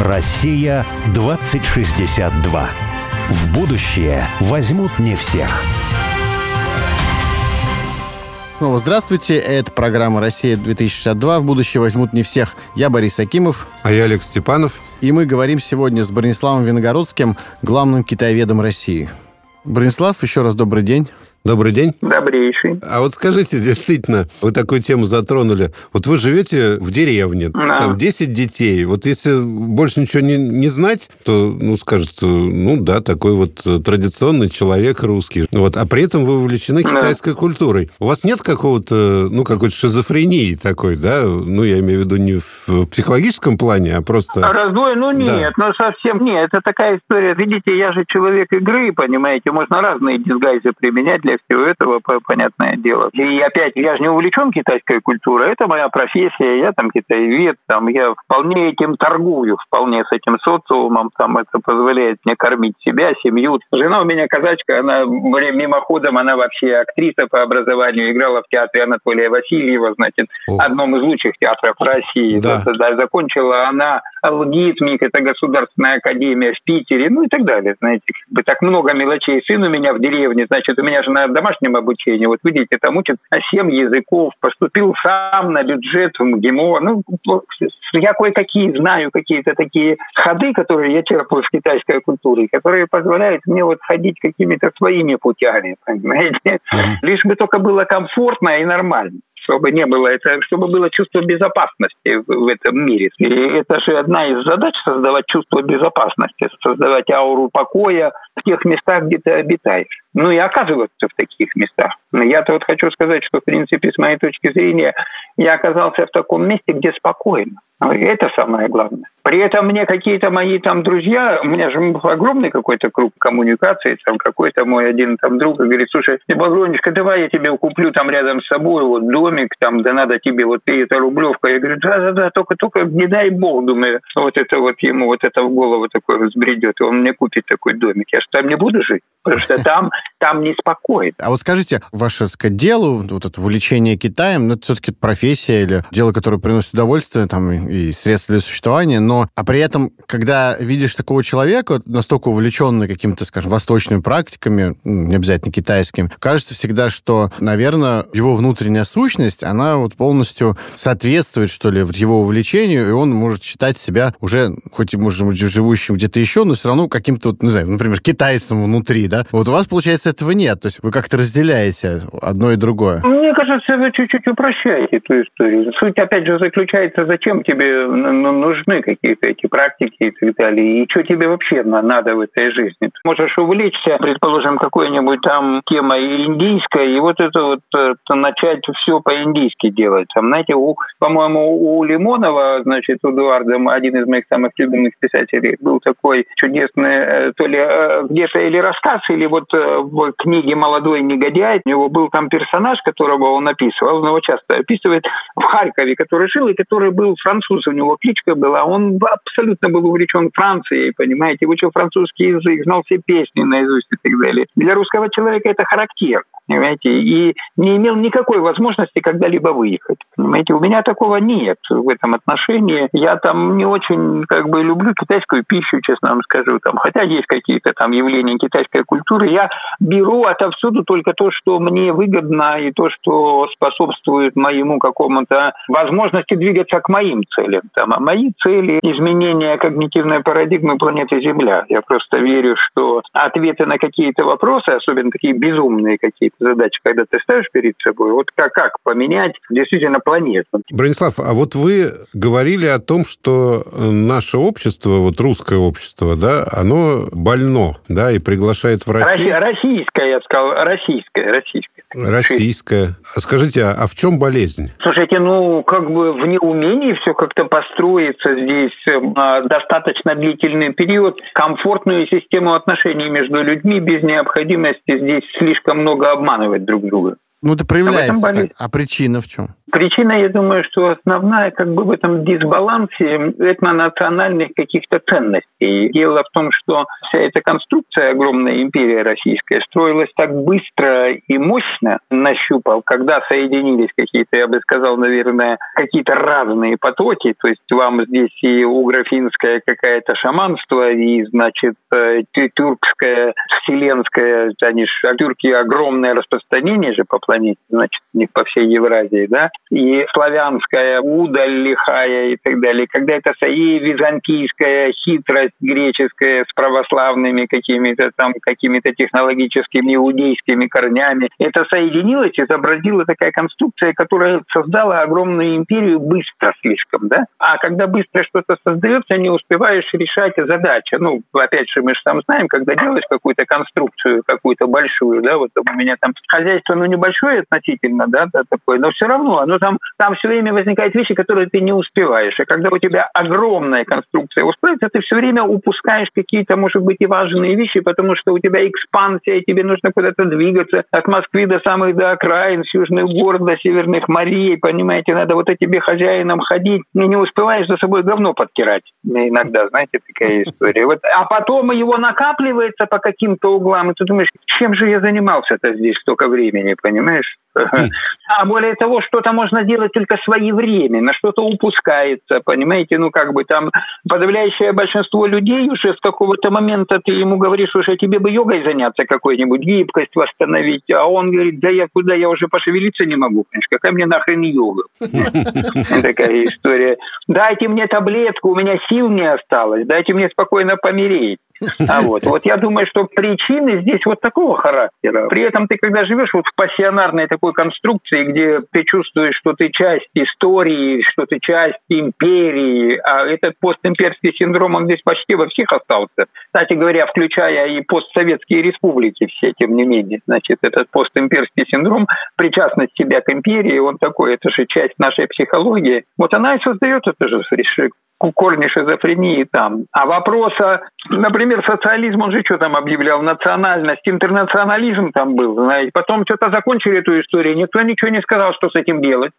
Россия 2062. В будущее возьмут не всех. Снова здравствуйте. Это программа «Россия-2062». В будущее возьмут не всех. Я Борис Акимов. А я Олег Степанов. И мы говорим сегодня с Брониславом Виногородским, главным китаеведом России. Бронислав, еще раз добрый день. Добрый день. Добрейший. А вот скажите, действительно, вы такую тему затронули. Вот вы живете в деревне, да. там 10 детей. Вот если больше ничего не, не знать, то, ну, скажут, ну, да, такой вот традиционный человек русский. Вот, а при этом вы увлечены китайской да. культурой. У вас нет какого-то, ну, какой-то шизофрении такой, да? Ну, я имею в виду не в психологическом плане, а просто... Раздвой, ну, нет, да. ну, совсем нет. Это такая история. Видите, я же человек игры, понимаете, можно разные дисгайзы применять для всего этого, понятное дело. И опять, я же не увлечен китайской культурой, это моя профессия, я там китаевед, там я вполне этим торгую, вполне с этим социумом, там это позволяет мне кормить себя, семью. Жена у меня казачка, она мимоходом, она вообще актриса по образованию, играла в театре Анатолия Васильева, значит, Ох. одном из лучших театров России. Да. Да, закончила она ЛГИТМИК, это Государственная академия в Питере, ну и так далее, знаете, так много мелочей. Сын у меня в деревне, значит, у меня же на домашнем обучении, вот видите, там учат 7 языков, поступил сам на бюджет в МГИМО, ну, я кое-какие знаю какие-то такие ходы, которые я черпаю в китайской культуре, которые позволяют мне вот ходить какими-то своими путями, понимаете, лишь бы только было комфортно и нормально чтобы не было это, чтобы было чувство безопасности в, в этом мире. И это же одна из задач создавать чувство безопасности, создавать ауру покоя в тех местах, где ты обитаешь. Ну и оказываться в таких местах. Но я-то вот хочу сказать, что, в принципе, с моей точки зрения, я оказался в таком месте, где спокойно. Ну, это самое главное. При этом мне какие-то мои там друзья, у меня же огромный какой-то круг коммуникации, там какой-то мой один там друг говорит, слушай, Багронечка, давай я тебе куплю там рядом с собой вот домик, там, да надо тебе вот и эта рублевка. Я говорю, да-да-да, только-только не дай бог, думаю, вот это вот ему вот это в голову такое взбредет, и он мне купит такой домик. Я же там не буду жить, потому что там, там неспокойно. А вот скажите, ваше, дело, вот это увлечение Китаем, ну, это все-таки профессия или дело, которое приносит удовольствие, там, и средства для существования, но а при этом, когда видишь такого человека, настолько увлеченный какими-то, скажем, восточными практиками, ну, не обязательно китайскими, кажется всегда, что, наверное, его внутренняя сущность, она вот полностью соответствует, что ли, его увлечению, и он может считать себя уже, хоть и, может быть, живущим где-то еще, но все равно каким-то, не знаю, например, китайцем внутри, да? Вот у вас, получается, этого нет, то есть вы как-то разделяете одно и другое. Мне кажется, вы чуть-чуть упрощаете эту историю. Суть, опять же, заключается, зачем тебе нужны какие-то эти практики и так далее. И что тебе вообще надо в этой жизни? Ты можешь увлечься, предположим, какой-нибудь там темой индийской, и вот это вот это начать все по-индийски делать. Там, знаете, у, по-моему, у Лимонова, значит, у Эдуарда, один из моих самых любимых писателей, был такой чудесный, э, то ли э, где-то или рассказ, или вот э, в книге «Молодой негодяй», у него был там персонаж, которого он описывал, он его часто описывает, в Харькове, который жил и который был француз, у него кличка была, он абсолютно был увлечен Францией, понимаете, учил французский язык, знал все песни наизусть и так далее. Для русского человека это характерно понимаете, и не имел никакой возможности когда-либо выехать. Понимаете, у меня такого нет в этом отношении. Я там не очень как бы люблю китайскую пищу, честно вам скажу, там, хотя есть какие-то там явления китайской культуры. Я беру отовсюду только то, что мне выгодно и то, что способствует моему какому-то возможности двигаться к моим целям. Там, а мои цели – изменения когнитивной парадигмы планеты Земля. Я просто верю, что ответы на какие-то вопросы, особенно такие безумные какие-то задачи, когда ты ставишь перед собой, вот как, как поменять действительно планету. Бронислав, а вот вы говорили о том, что наше общество, вот русское общество, да, оно больно, да, и приглашает в Россию... Российское, я сказал, российское, российское. Российское. А скажите, а, а в чем болезнь? Слушайте, ну, как бы в неумении все как-то построиться здесь э, достаточно длительный период, комфортную систему отношений между людьми без необходимости здесь слишком много обманывать друг друга. Ну, это проявляется так. А причина в чем? Причина, я думаю, что основная как бы в этом дисбалансе этнонациональных каких-то ценностей. Дело в том, что вся эта конструкция, огромная империя российская, строилась так быстро и мощно, нащупал, когда соединились какие-то, я бы сказал, наверное, какие-то разные потоки, то есть вам здесь и угрофинское какое-то шаманство, и, значит, э, тюркское, вселенское, они же, а тюрки огромное распространение же по планете, значит, них по всей Евразии, да, и славянская удаль лихая и так далее, когда это и византийская хитрость греческая с православными какими-то там какими-то технологическими иудейскими корнями, это соединилось, изобразила такая конструкция, которая создала огромную империю быстро слишком, да, а когда быстро что-то создается, не успеваешь решать задачу. Ну, опять же, мы же там знаем, когда делаешь какую-то конструкцию, какую-то большую, да, вот у меня там хозяйство, ну, небольшое относительно, да, да такое, но все равно оно там, там все время возникают вещи, которые ты не успеваешь. И когда у тебя огромная конструкция устроится, ты все время упускаешь какие-то, может быть, и важные вещи, потому что у тебя экспансия, и тебе нужно куда-то двигаться от Москвы до самых до окраин, с южных гор до северных морей, понимаете, надо вот тебе хозяином ходить, и не успеваешь за собой говно подтирать. Иногда, знаете, такая история. Вот, а потом его накапливается по каким-то углам, и ты думаешь, чем же я занимался-то здесь столько времени, понимаешь? А более того, что-то можно делать только своевременно, что-то упускается, понимаете, ну как бы там подавляющее большинство людей уже с какого-то момента ты ему говоришь, уже тебе бы йогой заняться какой-нибудь, гибкость восстановить, а он говорит, да я куда, я уже пошевелиться не могу, понимаешь, какая мне нахрен йога? Такая история. Дайте мне таблетку, у меня сил не осталось, дайте мне спокойно помереть. А вот, вот я думаю, что причины здесь вот такого характера. При этом ты, когда живешь вот в пассионарной такой конструкции, где ты чувствуешь, что ты часть истории, что ты часть империи, а этот постимперский синдром, он здесь почти во всех остался. Кстати говоря, включая и постсоветские республики все, тем не менее. Значит, этот постимперский синдром, причастность себя к империи, он такой, это же часть нашей психологии. Вот она и создает это же корни шизофрении там. А вопроса, например, социализм, он же что там объявлял, национальность, интернационализм там был, знаете. Потом что-то закончили эту историю, никто ничего не сказал, что с этим делать.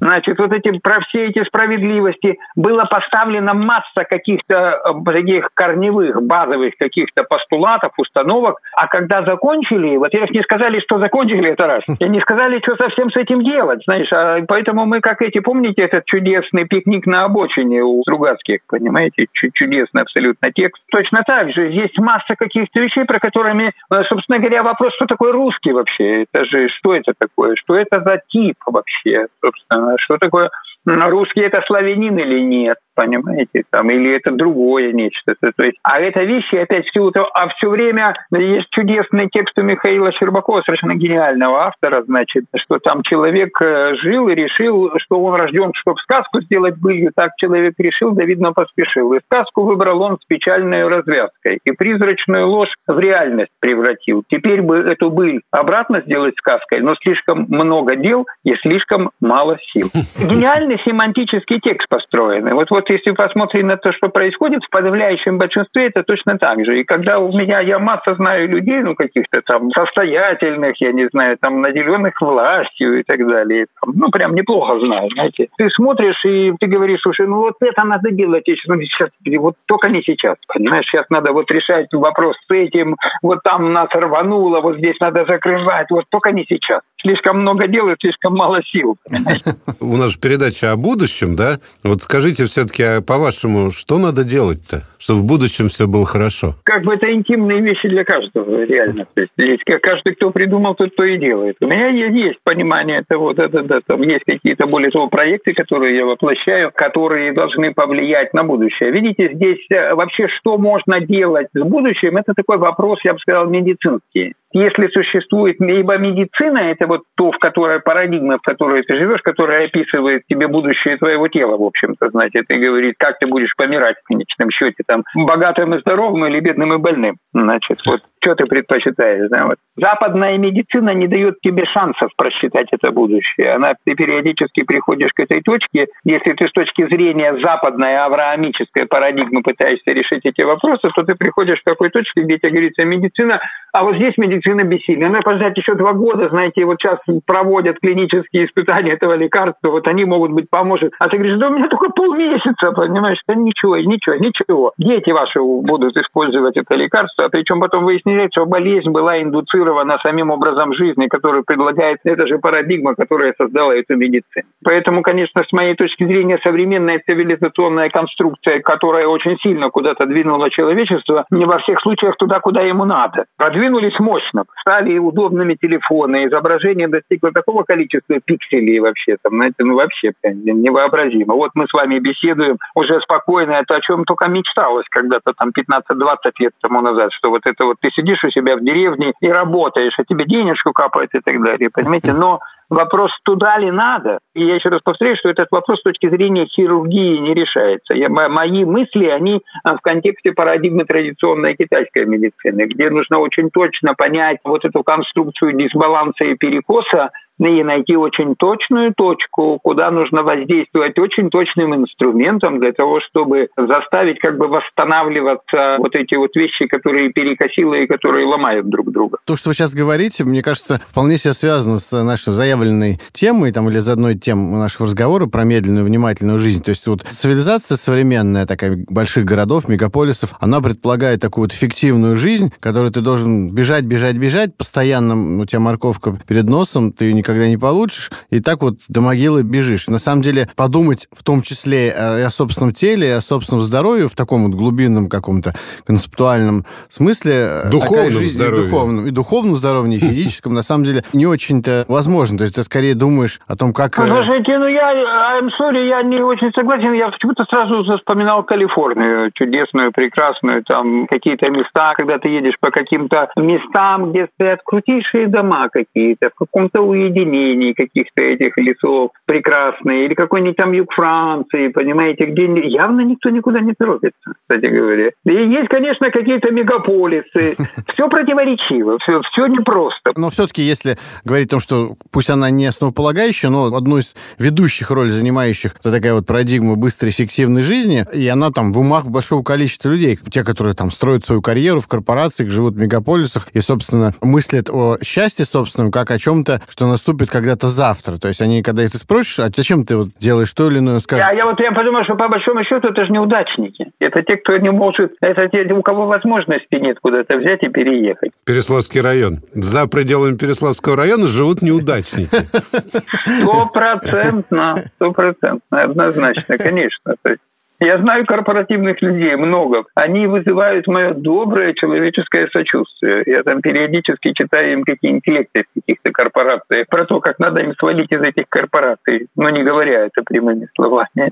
Значит, вот эти, про все эти справедливости была поставлена масса каких-то э, таких корневых, базовых каких-то постулатов, установок, а когда закончили, во-первых, не сказали, что закончили это раз, и не сказали, что совсем с этим делать, знаешь, а поэтому мы, как эти, помните этот чудесный пикник на обочине у друга Стругацких, понимаете, чудесный абсолютно текст. Точно так же есть масса каких-то вещей, про которыми, э, собственно говоря, вопрос, что такое русский вообще? Это же, что это такое? Что это за тип вообще, собственно? Что такое русский это славянин или нет? Понимаете, там, или это другое нечто. То есть, а это вещи, опять всего того, а все время есть чудесный текст у Михаила Щербакова, совершенно гениального автора, значит, что там человек э, жил и решил, что он рожден, чтобы сказку сделать былью, так человек решил, да, видно, поспешил. И сказку выбрал он с печальной развязкой, и призрачную ложь в реальность превратил. Теперь бы эту быль обратно сделать сказкой, но слишком много дел и слишком мало сил. Гениальный семантический текст построенный. Вот, вот вот если посмотреть на то, что происходит, в подавляющем большинстве это точно так же. И когда у меня, я масса знаю людей, ну, каких-то там состоятельных, я не знаю, там, наделенных властью и так далее, там, ну, прям неплохо знаю, знаете. Ты смотришь, и ты говоришь, слушай, ну, вот это надо делать, ну, сейчас, вот только не сейчас, понимаешь, сейчас надо вот решать вопрос с этим, вот там нас рвануло, вот здесь надо закрывать, вот только не сейчас. Слишком много дел и слишком мало сил. У нас же передача о будущем, да? Вот скажите все-таки, а по-вашему, что надо делать-то, чтобы в будущем все было хорошо? Как бы это интимные вещи для каждого, реально. То есть каждый, кто придумал, тот то и делает. У меня есть понимание того, да, да, да, там есть какие-то более того проекты, которые я воплощаю, которые должны повлиять на будущее. Видите, здесь э, вообще что можно делать с будущим, это такой вопрос, я бы сказал, медицинский если существует либо медицина, это вот то, в которой парадигма, в которой ты живешь, которая описывает тебе будущее твоего тела, в общем-то, значит, и говорит, как ты будешь помирать в конечном счете, там, богатым и здоровым или бедным и больным. Значит, вот что ты предпочитаешь? Да? Вот. Западная медицина не дает тебе шансов просчитать это будущее. Она, ты периодически приходишь к этой точке, если ты с точки зрения западной авраамической парадигмы пытаешься решить эти вопросы, то ты приходишь к такой точке, где тебе говорится медицина, а вот здесь медицина бессильна. Надо подождать еще два года, знаете, вот сейчас проводят клинические испытания этого лекарства, вот они могут быть поможет. А ты говоришь, да у меня только полмесяца, понимаешь, да ничего, ничего, ничего. Дети ваши будут использовать это лекарство, а причем потом выясняется, что болезнь была индуцирована самим образом жизни, который предлагает, это же парадигма, которая создала эту медицину. Поэтому, конечно, с моей точки зрения, современная цивилизационная конструкция, которая очень сильно куда-то двинула человечество, не во всех случаях туда, куда ему надо. Продвинулись мощно, стали удобными телефоны, изображение достигло такого количества пикселей вообще, там, знаете, ну вообще невообразимо. Вот мы с вами беседуем уже спокойно, это о чем только мечталось когда-то там 15-20 лет тому назад, что вот это вот ты сидишь у себя в деревне и работаешь, а тебе денежку капает и так далее, понимаете? Но вопрос, туда ли надо. И я еще раз повторяю, что этот вопрос с точки зрения хирургии не решается. Я, мои мысли, они а, в контексте парадигмы традиционной китайской медицины, где нужно очень точно понять вот эту конструкцию дисбаланса и перекоса, и найти очень точную точку, куда нужно воздействовать очень точным инструментом для того, чтобы заставить как бы восстанавливаться вот эти вот вещи, которые перекосило и которые ломают друг друга. То, что вы сейчас говорите, мне кажется, вполне себе связано с нашей заявленной темой, там, или из одной темы нашего разговора про медленную, внимательную жизнь. То есть вот цивилизация современная, такая больших городов, мегаполисов, она предполагает такую вот эффективную жизнь, которую ты должен бежать, бежать, бежать, постоянно у тебя морковка перед носом, ты ее никогда не получишь, и так вот до могилы бежишь. На самом деле, подумать в том числе и о собственном теле, и о собственном здоровье в таком вот глубинном каком-то концептуальном смысле. Э, духовном жизнь, здоровье. И духовном, и духовном здоровье, и физическом, на самом деле, не очень-то возможно. То есть ты скорее думаешь о том, как... Э, слушайте, ну я, I'm sorry, я не очень согласен. Я почему-то сразу вспоминал Калифорнию, чудесную, прекрасную, там какие-то места, когда ты едешь по каким-то местам, где стоят крутейшие дома какие-то, в каком-то уединении уединений каких-то этих лесов прекрасные, или какой-нибудь там юг Франции, понимаете, где явно никто никуда не торопится, кстати говоря. И есть, конечно, какие-то мегаполисы. Все противоречиво, все, все непросто. Но все-таки, если говорить о том, что пусть она не основополагающая, но одну из ведущих ролей занимающих, это такая вот парадигма быстрой, эффективной жизни, и она там в умах большого количества людей, те, которые там строят свою карьеру в корпорациях, живут в мегаполисах и, собственно, мыслят о счастье собственном как о чем-то, что нас наступит когда-то завтра. То есть они, когда их ты спросишь, а зачем ты вот делаешь то или иное, скажут... Я, я вот я подумал, что по большому счету это же неудачники. Это те, кто не может... Это те, у кого возможности нет куда-то взять и переехать. Переславский район. За пределами Переславского района живут неудачники. Стопроцентно. Стопроцентно. Однозначно, конечно. То есть я знаю корпоративных людей много. Они вызывают мое доброе человеческое сочувствие. Я там периодически читаю им какие-нибудь лекции в каких-то корпорациях про то, как надо им свалить из этих корпораций, но не говоря это прямыми словами.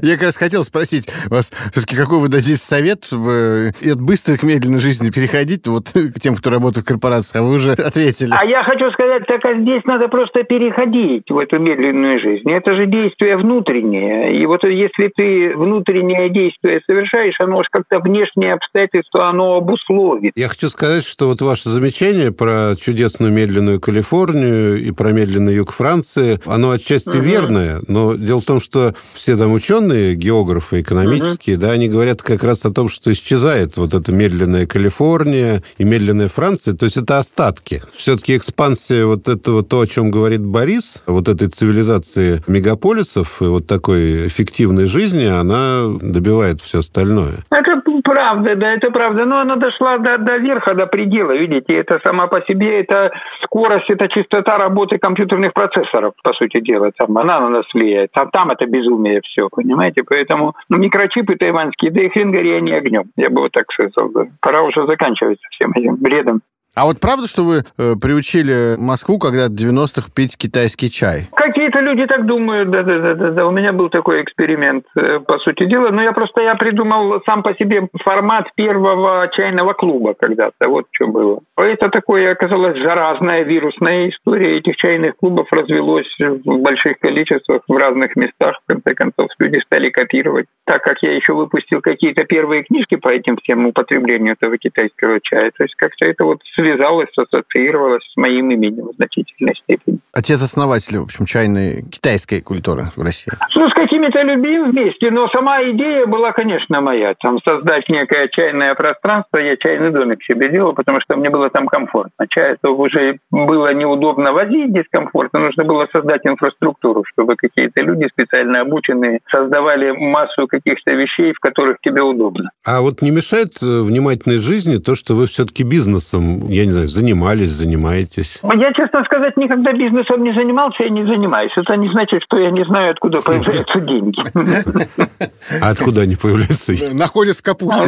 Я как раз хотел спросить вас, все-таки какой вы дадите совет, чтобы от быстрой к медленной жизни переходить вот к тем, кто работает в корпорациях, а вы уже ответили. А я хочу сказать, так а здесь надо просто переходить в эту медленную жизнь. Это же действие внутреннее. И вот если ты внутреннее действие совершаешь, оно же как-то внешние обстоятельства, оно обусловит. Я хочу сказать, что вот ваше замечание про чудесную медленную Калифорнию и про медленный юг Франции, оно отчасти угу. верное, но дело в том, что все там ученые, географы экономические, угу. да, они говорят как раз о том, что исчезает вот эта медленная Калифорния и медленная Франция, то есть это остатки. Все-таки экспансия вот этого, то, о чем говорит Борис, вот этой цивилизации мегаполисов и вот такой эффективной жизни, она добивает все остальное. Это правда, да, это правда. Но она дошла до, до верха, до предела, видите. Это сама по себе, это скорость, это чистота работы компьютерных процессоров, по сути дела. Там, она на нас влияет. А там это безумие все, понимаете? Поэтому ну, микрочипы тайваньские, да и хрен они огнем. Я бы вот так сказал. Пора уже заканчивать всем этим бредом. А вот правда, что вы э, приучили Москву когда-то в 90-х пить китайский чай? Какие-то люди так думают, да-да-да. да. У меня был такой эксперимент, э, по сути дела. Но я просто я придумал сам по себе формат первого чайного клуба когда-то. Вот что было. Это такое оказалось заразная вирусная история. Этих чайных клубов развелось в больших количествах в разных местах. В конце концов, люди стали копировать. Так как я еще выпустил какие-то первые книжки по этим всем употреблению этого китайского чая, то есть как-то это вот связалось, ассоциировалось с моим именем в значительной степени. Отец-основатель, в общем, чайной китайской культуры в России. Ну, с какими-то людьми вместе, но сама идея была, конечно, моя. Там создать некое чайное пространство, я чайный домик себе делал, потому что мне было там комфортно. Чай это уже было неудобно возить, дискомфортно, нужно было создать инфраструктуру, чтобы какие-то люди специально обученные создавали массу каких-то вещей, в которых тебе удобно. А вот не мешает э, внимательной жизни то, что вы все-таки бизнесом, я не знаю, занимались, занимаетесь? Я, честно сказать, никогда бизнесом не занимался и не занимаюсь. Это не значит, что я не знаю, откуда появляются деньги. А откуда они появляются? Находятся в капусте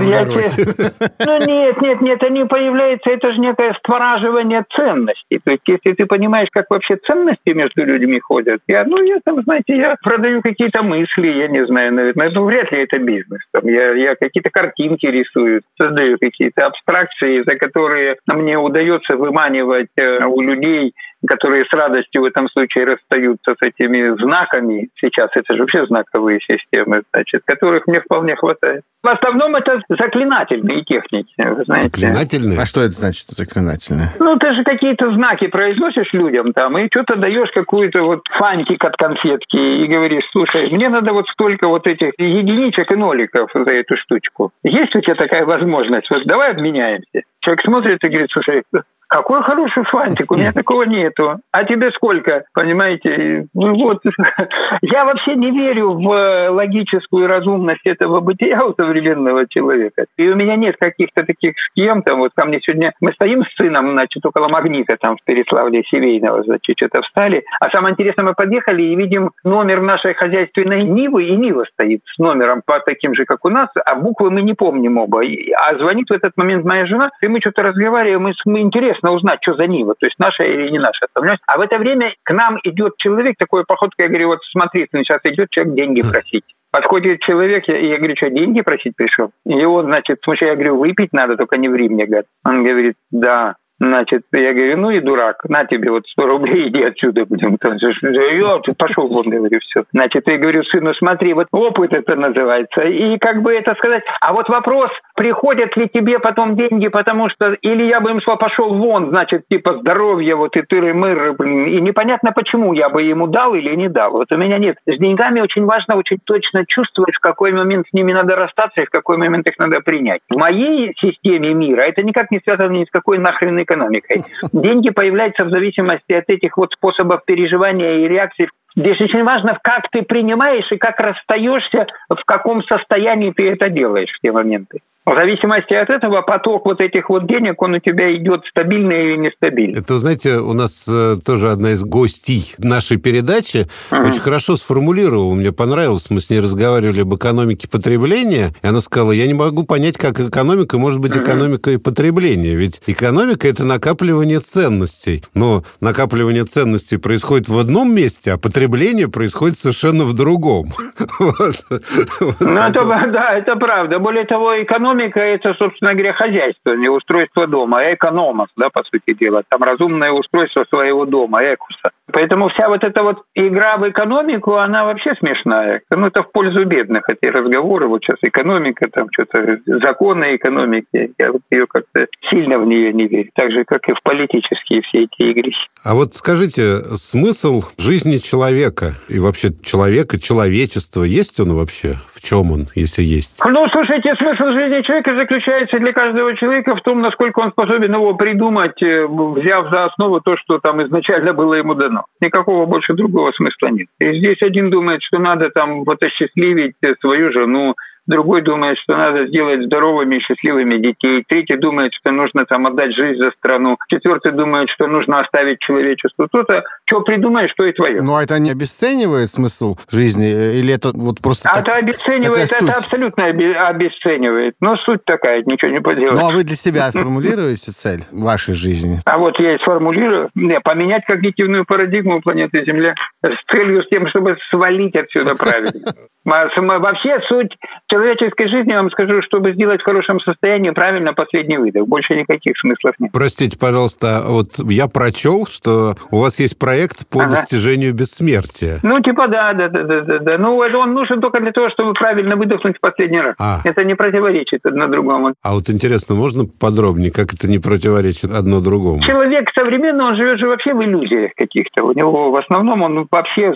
Ну нет, нет, нет, они появляются, это же некое створаживание ценностей. То есть если ты понимаешь, как вообще ценности между людьми ходят, я, ну я там, знаете, я продаю какие-то мысли, я не знаю, наверное, ну вряд ли это бизнес. Там, я, я какие-то картинки рисую, создаю какие-то абстракции, за которые мне удается выманивать э, у людей которые с радостью в этом случае расстаются с этими знаками. Сейчас это же вообще знаковые системы, значит, которых мне вполне хватает. В основном это заклинательные техники, вы знаете. Заклинательные? А что это значит, заклинательные? Ну, ты же какие-то знаки произносишь людям там, и что-то даешь какую-то вот фантик от конфетки и говоришь, слушай, мне надо вот столько вот этих единичек и ноликов за эту штучку. Есть у тебя такая возможность? Вот давай обменяемся. Человек смотрит и говорит, слушай, какой хороший фантик, у меня такого нету. А тебе сколько, понимаете? Ну вот, я вообще не верю в логическую разумность этого бытия у современного человека. И у меня нет каких-то таких схем, там вот ко мне сегодня, мы стоим с сыном, значит, около магнита там в Переславле Севейного, значит, что-то встали. А самое интересное, мы подъехали и видим номер нашей хозяйственной Нивы, и Нива стоит с номером по таким же, как у нас, а буквы мы не помним оба. А звонит в этот момент моя жена, и мы что-то разговариваем, и мы интересно интересно узнать, что за Нива, то есть наша или не наша. Понимаете? А в это время к нам идет человек, такой походкой, я говорю, вот смотри, сейчас идет человек деньги просить. Подходит человек, и я говорю, что деньги просить пришел? И он, значит, слушай, я говорю, выпить надо, только не в Риме, говорит. Он говорит, да. Значит, я говорю, ну и дурак, на тебе вот 100 рублей, иди отсюда будем. Я ты пошел вон, говорю, все. Значит, я говорю, сыну, смотри, вот опыт это называется. И как бы это сказать, а вот вопрос, приходят ли тебе потом деньги, потому что, или я бы им сказал, пошел вон, значит, типа здоровье, вот и тыры-мыры, и непонятно, почему я бы ему дал или не дал. Вот у меня нет. С деньгами очень важно очень точно чувствовать, в какой момент с ними надо расстаться и в какой момент их надо принять. В моей системе мира это никак не связано ни с какой нахрен экономикой. Деньги появляются в зависимости от этих вот способов переживания и реакций. Здесь очень важно, как ты принимаешь и как расстаешься, в каком состоянии ты это делаешь в те моменты. В зависимости от этого поток вот этих вот денег, он у тебя идет стабильный или нестабильный. Это, знаете, у нас э, тоже одна из гостей нашей передачи uh-huh. очень хорошо сформулировала, мне понравилось, мы с ней разговаривали об экономике потребления, и она сказала, я не могу понять, как экономика может быть uh-huh. экономикой потребления, ведь экономика – это накапливание ценностей, но накапливание ценностей происходит в одном месте, а потребление происходит совершенно в другом. Ну, это, да, это правда. Более того, экономика экономика – это, собственно говоря, хозяйство, не устройство дома, а экономос, да, по сути дела. Там разумное устройство своего дома, экуса. Поэтому вся вот эта вот игра в экономику, она вообще смешная. Ну, это в пользу бедных, эти разговоры. Вот сейчас экономика, там что-то, законы экономики. Я вот ее как-то сильно в нее не верю. Так же, как и в политические все эти игры. А вот скажите, смысл жизни человека и вообще человека, человечества, есть он вообще? В чем он, если есть? Ну, слушайте, смысл жизни человека заключается для каждого человека в том, насколько он способен его придумать, э, взяв за основу то, что там изначально было ему дано. Никакого больше другого смысла нет. И здесь один думает, что надо там вот осчастливить свою жену, другой думает, что надо сделать здоровыми и счастливыми детей, третий думает, что нужно там отдать жизнь за страну, четвертый думает, что нужно оставить человечеству. Кто-то что придумает, что и твое. Ну, а это не обесценивает смысл жизни? Или это вот просто а так, Это обесценивает, это абсолютно обесценивает. Но суть такая, ничего не поделаешь. Ну, а вы для себя формулируете цель вашей жизни? А вот я и сформулирую. Не, поменять когнитивную парадигму планеты Земля с целью с тем, чтобы свалить отсюда правильно. Вообще суть человеческой жизни, я вам скажу, чтобы сделать в хорошем состоянии правильно последний выдох. Больше никаких смыслов нет. Простите, пожалуйста, а вот я прочел, что у вас есть проект по ага. достижению бессмертия. Ну, типа, да, да, да, да, да. Ну, он нужен только для того, чтобы правильно выдохнуть в последний раз. А. Это не противоречит одно другому. А вот интересно, можно подробнее, как это не противоречит одно другому? Человек современный, он живет же вообще в иллюзиях каких-то. У него в основном он вообще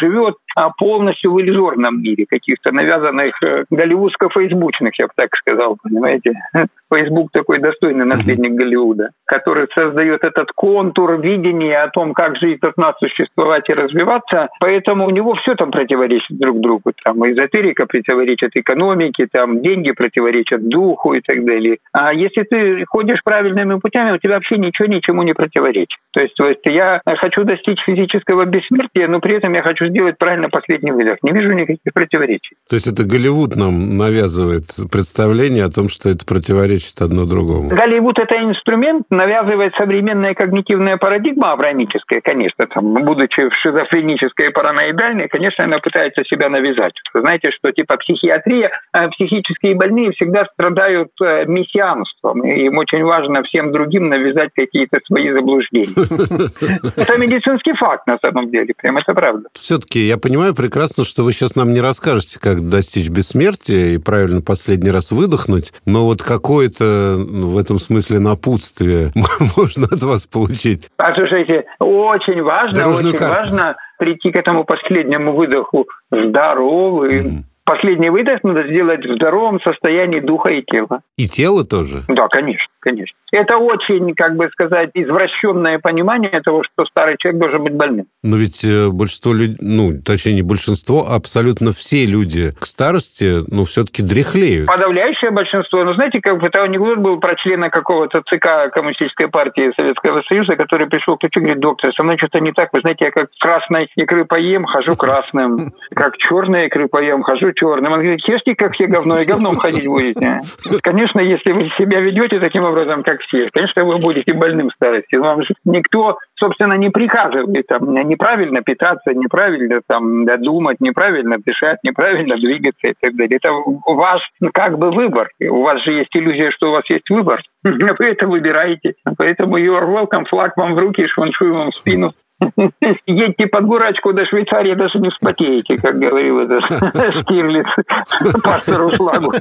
живет а, полностью в иллюзорном мире, каких-то навязанных э, голливудско-фейсбучных, я бы так сказал, понимаете. Фейсбук такой достойный наследник Голливуда, который создает этот контур видения о том, как жизнь должна существовать и развиваться. Поэтому у него все там противоречит друг другу. Там эзотерика противоречит экономике, там деньги противоречат духу и так далее. А если ты ходишь правильными путями, у тебя вообще ничего ничему не противоречит. То есть, то есть я хочу достичь физического бессмертия, но при этом я хочу сделать правильно последний выдох. Не вижу никаких противоречий. То есть это Голливуд нам навязывает представление о том, что это противоречит одно другому? Голливуд – это инструмент, навязывает современная когнитивная парадигма авраамическая, конечно, там, будучи шизофренической и параноидальной, конечно, она пытается себя навязать. Вы знаете, что типа психиатрия, э, психические больные всегда страдают э, мессианством, и им очень важно всем другим навязать какие-то свои заблуждения. Это медицинский факт на самом деле, прям это правда. Все-таки я понимаю прекрасно, что вы сейчас нам не расскажете, как достичь бессмертия и правильно последний раз выдохнуть, но вот какое-то ну, в этом смысле напутствие можно от вас получить. Послушайте, очень важно, Дорожную очень карту. важно прийти к этому последнему выдоху здоровым, mm последний выдох надо сделать в здоровом состоянии духа и тела. И тело тоже? Да, конечно, конечно. Это очень, как бы сказать, извращенное понимание того, что старый человек должен быть больным. Но ведь э, большинство людей, ну, точнее, не большинство, а абсолютно все люди к старости, ну, все-таки дряхлеют. Подавляющее большинство. Ну, знаете, как бы это анекдот был про члена какого-то ЦК Коммунистической партии Советского Союза, который пришел к врачу и говорит, доктор, со мной что-то не так. Вы знаете, я как красной икры поем, хожу красным. Как черной икры поем, хожу черным. Он говорит, ешьте, как все говно, и говном ходить будете. Конечно, если вы себя ведете таким образом, как все, конечно, вы будете больным в старости. Вам же никто, собственно, не приказывает там, неправильно питаться, неправильно там, думать, неправильно дышать, неправильно двигаться и так далее. Это ваш как бы выбор. У вас же есть иллюзия, что у вас есть выбор. Вы это выбираете. Поэтому you are welcome, флаг вам в руки, шваншуй вам в спину. Едьте под гурачку до Швейцарии, даже не вспотеете, как говорил этот Штирлиц пастору Шлагу.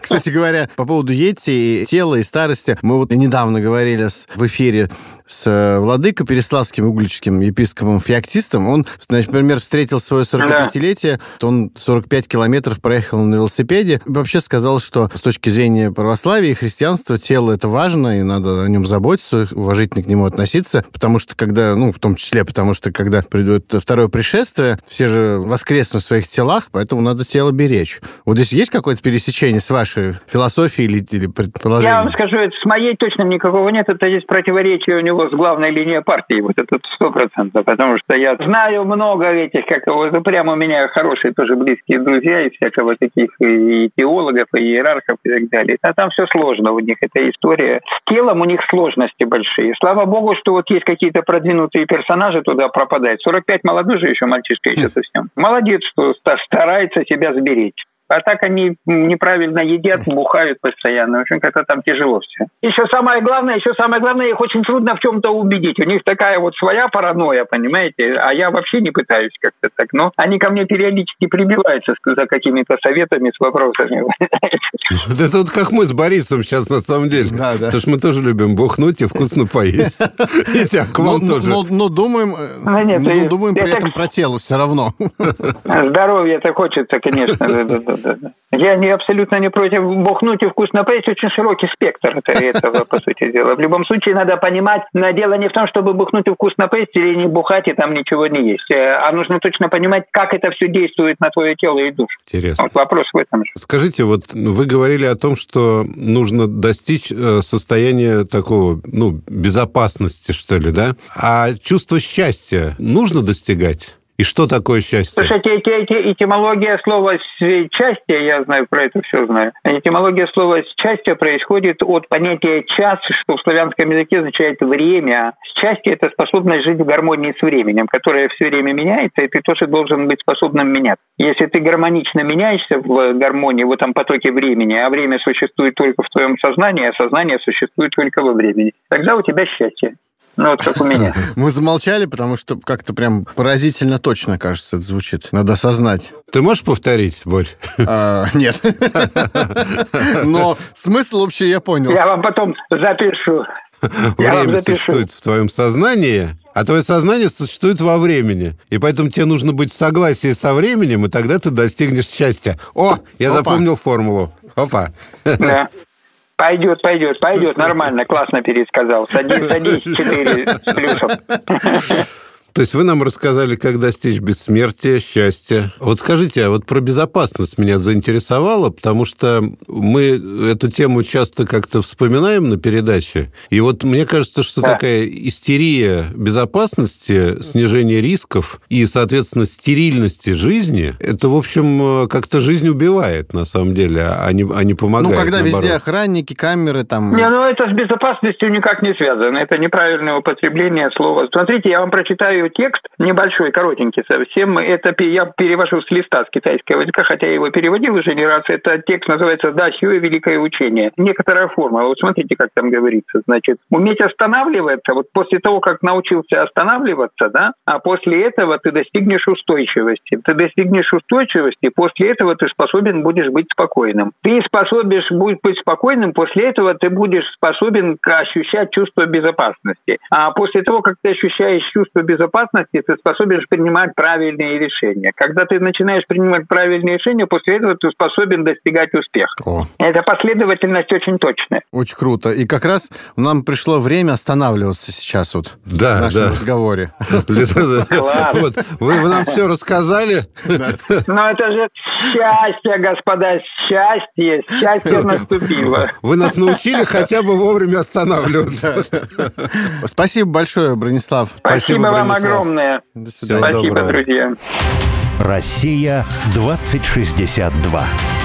Кстати говоря, по поводу Йети, тела и старости, мы вот недавно говорили в эфире с э, владыкой Переславским угличским епископом Феоктистом. Он, значит, например, встретил свое 45-летие, то он 45 километров проехал на велосипеде. И вообще сказал, что с точки зрения православия и христианства тело это важно, и надо о нем заботиться, уважительно к нему относиться, потому что когда, ну, в том числе, потому что когда придет второе пришествие, все же воскреснут в своих телах, поэтому надо тело беречь. Вот здесь есть какое-то пересечение с вашей философией или, или предположением? Я вам скажу, это с моей точно никакого нет, это есть противоречие у него него с главной линией партии, вот этот сто процентов, потому что я знаю много этих, как вот прямо у меня хорошие тоже близкие друзья и всякого таких и теологов, и иерархов и так далее. А там все сложно у них, эта история. С телом у них сложности большие. Слава богу, что вот есть какие-то продвинутые персонажи туда пропадают. 45 молодой же еще мальчишка еще совсем. Молодец, что старается себя сберечь. А так они неправильно едят, бухают постоянно. В общем, как-то там тяжело все. Еще самое главное, еще самое главное, их очень трудно в чем-то убедить. У них такая вот своя паранойя, понимаете? А я вообще не пытаюсь как-то так. Но они ко мне периодически прибиваются за какими-то советами, с вопросами. Вот это вот как мы с Борисом сейчас на самом деле. Да, да. Потому что мы тоже любим бухнуть и вкусно поесть. И к вам тоже. Но думаем, ну, думаем при этом про тело все равно. Здоровье-то хочется, конечно да, да. Я не, абсолютно не против бухнуть и вкусно поесть. Очень широкий спектр этого, по сути дела. В любом случае надо понимать, но дело не в том, чтобы бухнуть и вкусно поесть или не бухать, и там ничего не есть. Э, а нужно точно понимать, как это все действует на твое тело и душу. Интересно. Вот вопрос в этом же. Скажите, вот вы говорили о том, что нужно достичь э, состояния такого, ну, безопасности, что ли, да? А чувство счастья нужно достигать? И что такое счастье? Слушайте, эти, эти, этимология слова «счастье», я знаю про это все знаю. Этимология слова «счастье» происходит от понятия «час», что в славянском языке означает «время». Счастье – это способность жить в гармонии с временем, которое все время меняется, и ты тоже должен быть способным менять. Если ты гармонично меняешься в гармонии, в этом потоке времени, а время существует только в твоем сознании, а сознание существует только во времени, тогда у тебя счастье. Ну, вот как у меня. Мы замолчали, потому что как-то прям поразительно точно, кажется, это звучит. Надо осознать. Ты можешь повторить, Борь? А, нет. Но смысл общий я понял. Я вам потом запишу. Время существует в твоем сознании, а твое сознание существует во времени. И поэтому тебе нужно быть в согласии со временем, и тогда ты достигнешь счастья. О, я Опа. запомнил формулу. Опа. Да. Пойдет, пойдет, пойдет, нормально, классно пересказал. Садись, садись, четыре с плюсом. То есть вы нам рассказали, как достичь бессмертия, счастья. Вот скажите, а вот про безопасность меня заинтересовало, потому что мы эту тему часто как-то вспоминаем на передаче. И вот мне кажется, что да. такая истерия безопасности, снижение рисков и, соответственно, стерильности жизни, это, в общем, как-то жизнь убивает, на самом деле, а не, а не помогает. Ну, когда наоборот. везде охранники, камеры там... Не, ну это с безопасностью никак не связано. Это неправильное употребление слова. Смотрите, я вам прочитаю текст небольшой, коротенький совсем. Это я перевожу с листа с китайского языка, хотя я его переводил уже не раз. Это текст называется «Да, Сюэ. Великое учение». Некоторая форма. Вот смотрите, как там говорится. Значит, уметь останавливаться, вот после того, как научился останавливаться, да, а после этого ты достигнешь устойчивости. Ты достигнешь устойчивости, после этого ты способен будешь быть спокойным. Ты способен будешь быть спокойным, после этого ты будешь способен ощущать чувство безопасности. А после того, как ты ощущаешь чувство безопасности, безопасности ты способен принимать правильные решения. Когда ты начинаешь принимать правильные решения, после этого ты способен достигать успеха. О. Эта последовательность очень точная. Очень круто. И как раз нам пришло время останавливаться сейчас вот да, в нашем да. разговоре. Вы нам все рассказали. Но это же счастье, господа, счастье. Счастье наступило. Вы нас научили хотя бы вовремя останавливаться. Спасибо большое, Бронислав. Спасибо вам огромное огромное. Спасибо, доброго. друзья. Россия 2062.